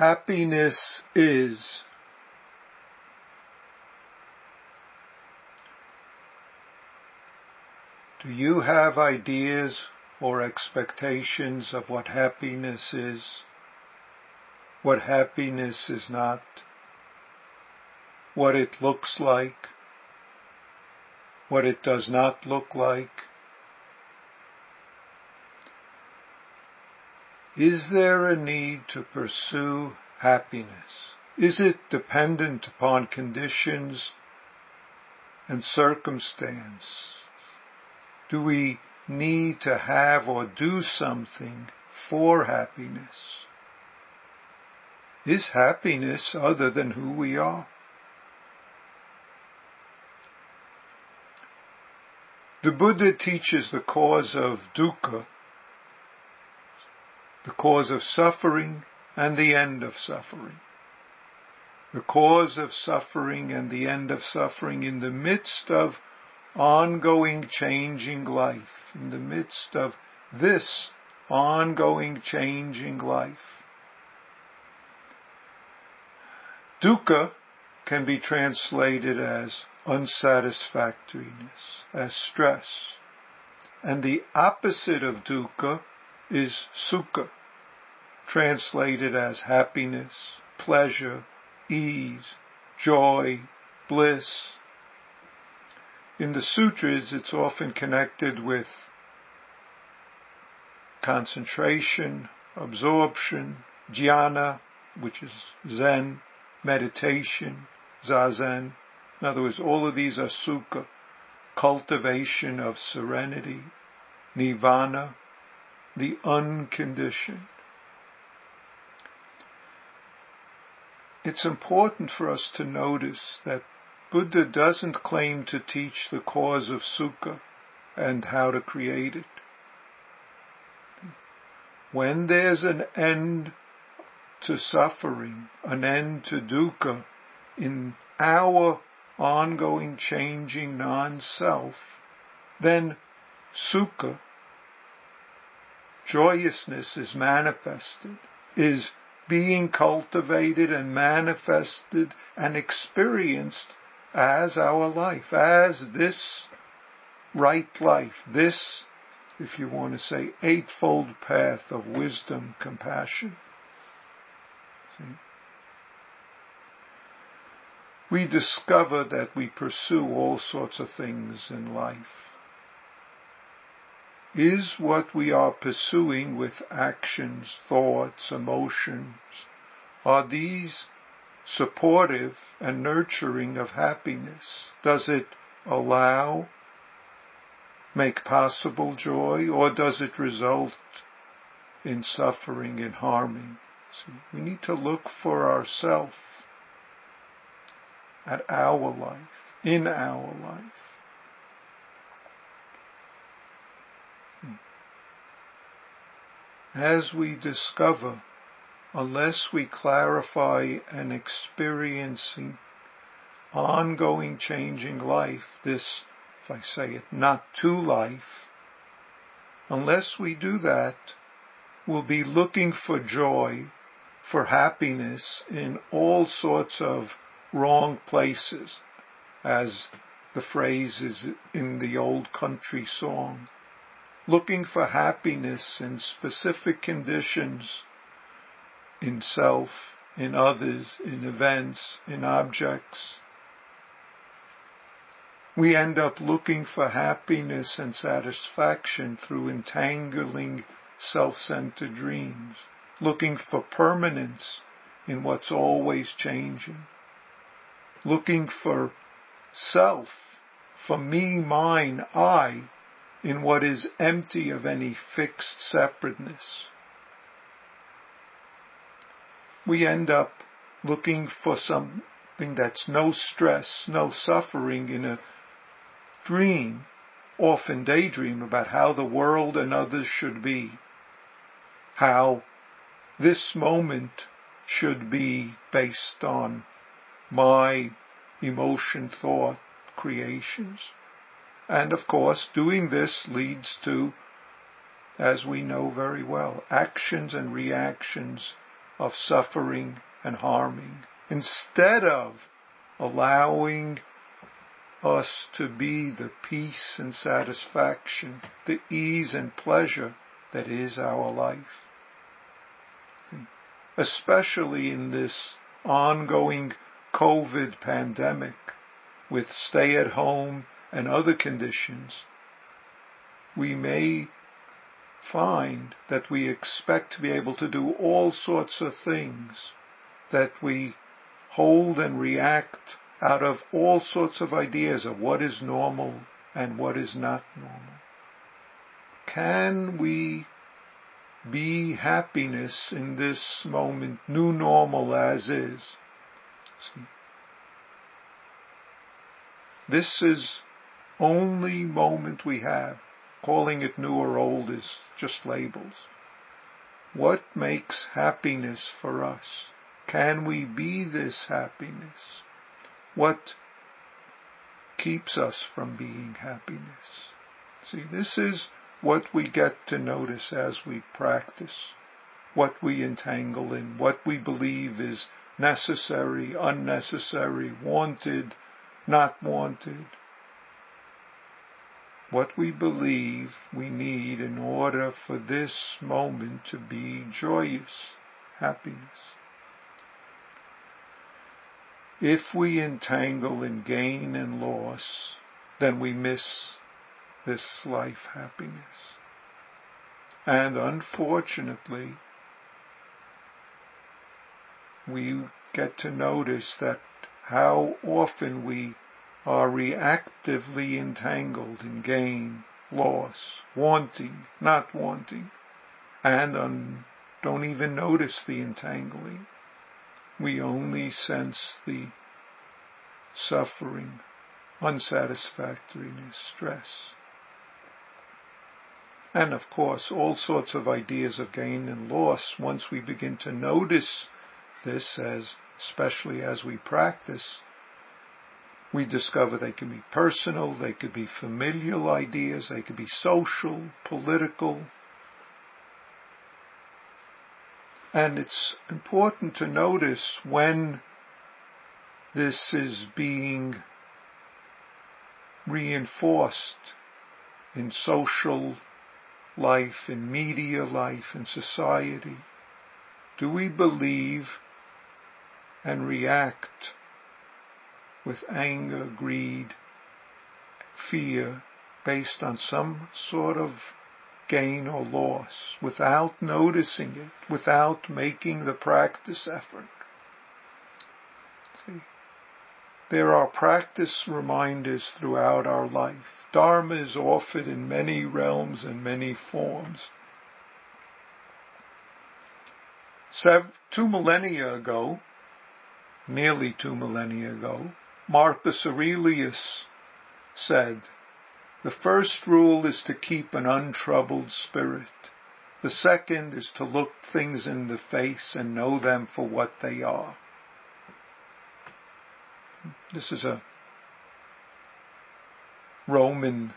happiness is. Do you have ideas or expectations of what happiness is? What happiness is not? What it looks like? What it does not look like? Is there a need to pursue happiness? Is it dependent upon conditions and circumstance? Do we need to have or do something for happiness? Is happiness other than who we are? The Buddha teaches the cause of dukkha, the cause of suffering and the end of suffering. The cause of suffering and the end of suffering in the midst of ongoing changing life, in the midst of this ongoing changing life. Dukkha can be translated as unsatisfactoriness, as stress. And the opposite of dukkha is sukha, translated as happiness, pleasure, ease, joy, bliss, in the sutras, it's often connected with concentration, absorption, jhana, which is Zen, meditation, zazen. In other words, all of these are sukha, cultivation of serenity, nirvana, the unconditioned. It's important for us to notice that Buddha doesn't claim to teach the cause of sukha and how to create it. When there's an end to suffering, an end to dukkha in our ongoing changing non-self, then sukha, joyousness is manifested, is being cultivated and manifested and experienced as our life, as this right life, this, if you want to say, eightfold path of wisdom, compassion. See? We discover that we pursue all sorts of things in life. Is what we are pursuing with actions, thoughts, emotions, are these supportive and nurturing of happiness? Does it allow, make possible joy, or does it result in suffering and harming? We need to look for ourselves at our life, in our life. As we discover unless we clarify and experiencing ongoing changing life, this, if I say it, not to life, unless we do that, we'll be looking for joy, for happiness in all sorts of wrong places, as the phrase is in the old country song. Looking for happiness in specific conditions in self, in others, in events, in objects. We end up looking for happiness and satisfaction through entangling self-centered dreams, looking for permanence in what's always changing, looking for self, for me, mine, I, in what is empty of any fixed separateness we end up looking for something that's no stress, no suffering in a dream, often daydream about how the world and others should be, how this moment should be based on my emotion, thought, creations. And of course, doing this leads to, as we know very well, actions and reactions of suffering and harming, instead of allowing us to be the peace and satisfaction, the ease and pleasure that is our life. Especially in this ongoing COVID pandemic with stay at home and other conditions, we may find that we expect to be able to do all sorts of things that we hold and react out of all sorts of ideas of what is normal and what is not normal. Can we be happiness in this moment, new normal as is? See? This is only moment we have. Calling it new or old is just labels. What makes happiness for us? Can we be this happiness? What keeps us from being happiness? See, this is what we get to notice as we practice, what we entangle in, what we believe is necessary, unnecessary, wanted, not wanted. What we believe we need in order for this moment to be joyous, happiness. If we entangle in gain and loss, then we miss this life happiness. And unfortunately, we get to notice that how often we are reactively entangled in gain, loss, wanting, not wanting, and un- don't even notice the entangling we only sense the suffering, unsatisfactoriness, stress. And of course, all sorts of ideas of gain and loss, once we begin to notice this as, especially as we practice, we discover they can be personal, they could be familial ideas, they could be social, political, And it's important to notice when this is being reinforced in social life, in media life, in society. Do we believe and react with anger, greed, fear based on some sort of gain or loss without noticing it, without making the practice effort. See, there are practice reminders throughout our life. Dharma is offered in many realms and many forms. Two millennia ago, nearly two millennia ago, Marcus Aurelius said, the first rule is to keep an untroubled spirit. The second is to look things in the face and know them for what they are. This is a Roman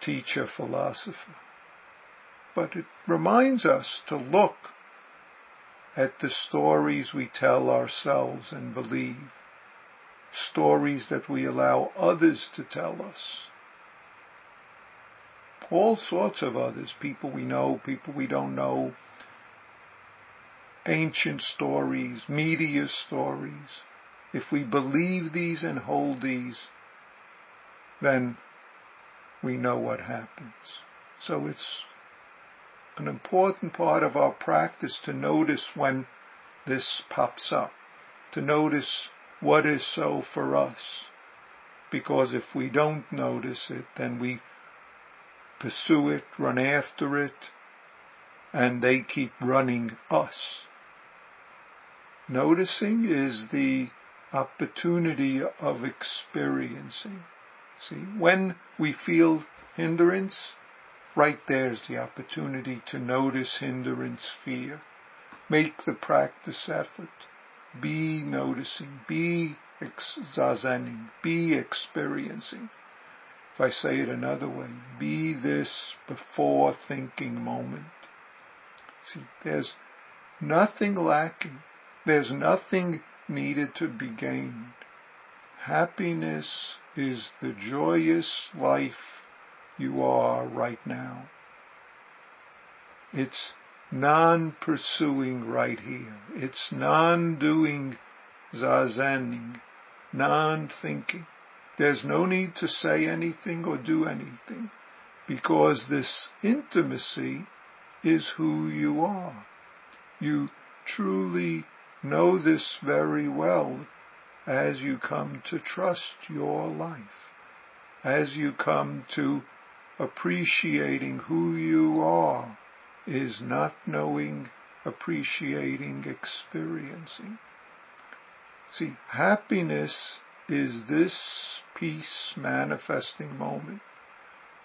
teacher philosopher. But it reminds us to look at the stories we tell ourselves and believe stories that we allow others to tell us. All sorts of others, people we know, people we don't know, ancient stories, media stories. If we believe these and hold these, then we know what happens. So it's an important part of our practice to notice when this pops up, to notice what is so for us. Because if we don't notice it, then we pursue it, run after it, and they keep running us. Noticing is the opportunity of experiencing. See, when we feel hindrance, right there's the opportunity to notice hindrance, fear. Make the practice effort. Be noticing, be zazening, be experiencing. If I say it another way, be this before thinking moment. See, there's nothing lacking. There's nothing needed to be gained. Happiness is the joyous life you are right now. It's non-pursuing right here. It's non-doing zazening, non-thinking. There's no need to say anything or do anything because this intimacy is who you are. You truly know this very well as you come to trust your life, as you come to appreciating who you are is not knowing, appreciating, experiencing. See, happiness is this peace manifesting moment,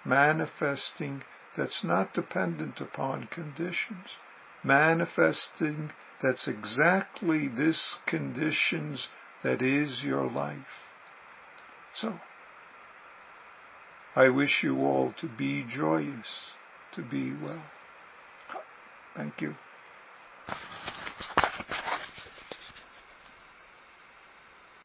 manifesting that's not dependent upon conditions, manifesting that's exactly this conditions that is your life. So, I wish you all to be joyous, to be well. Thank you.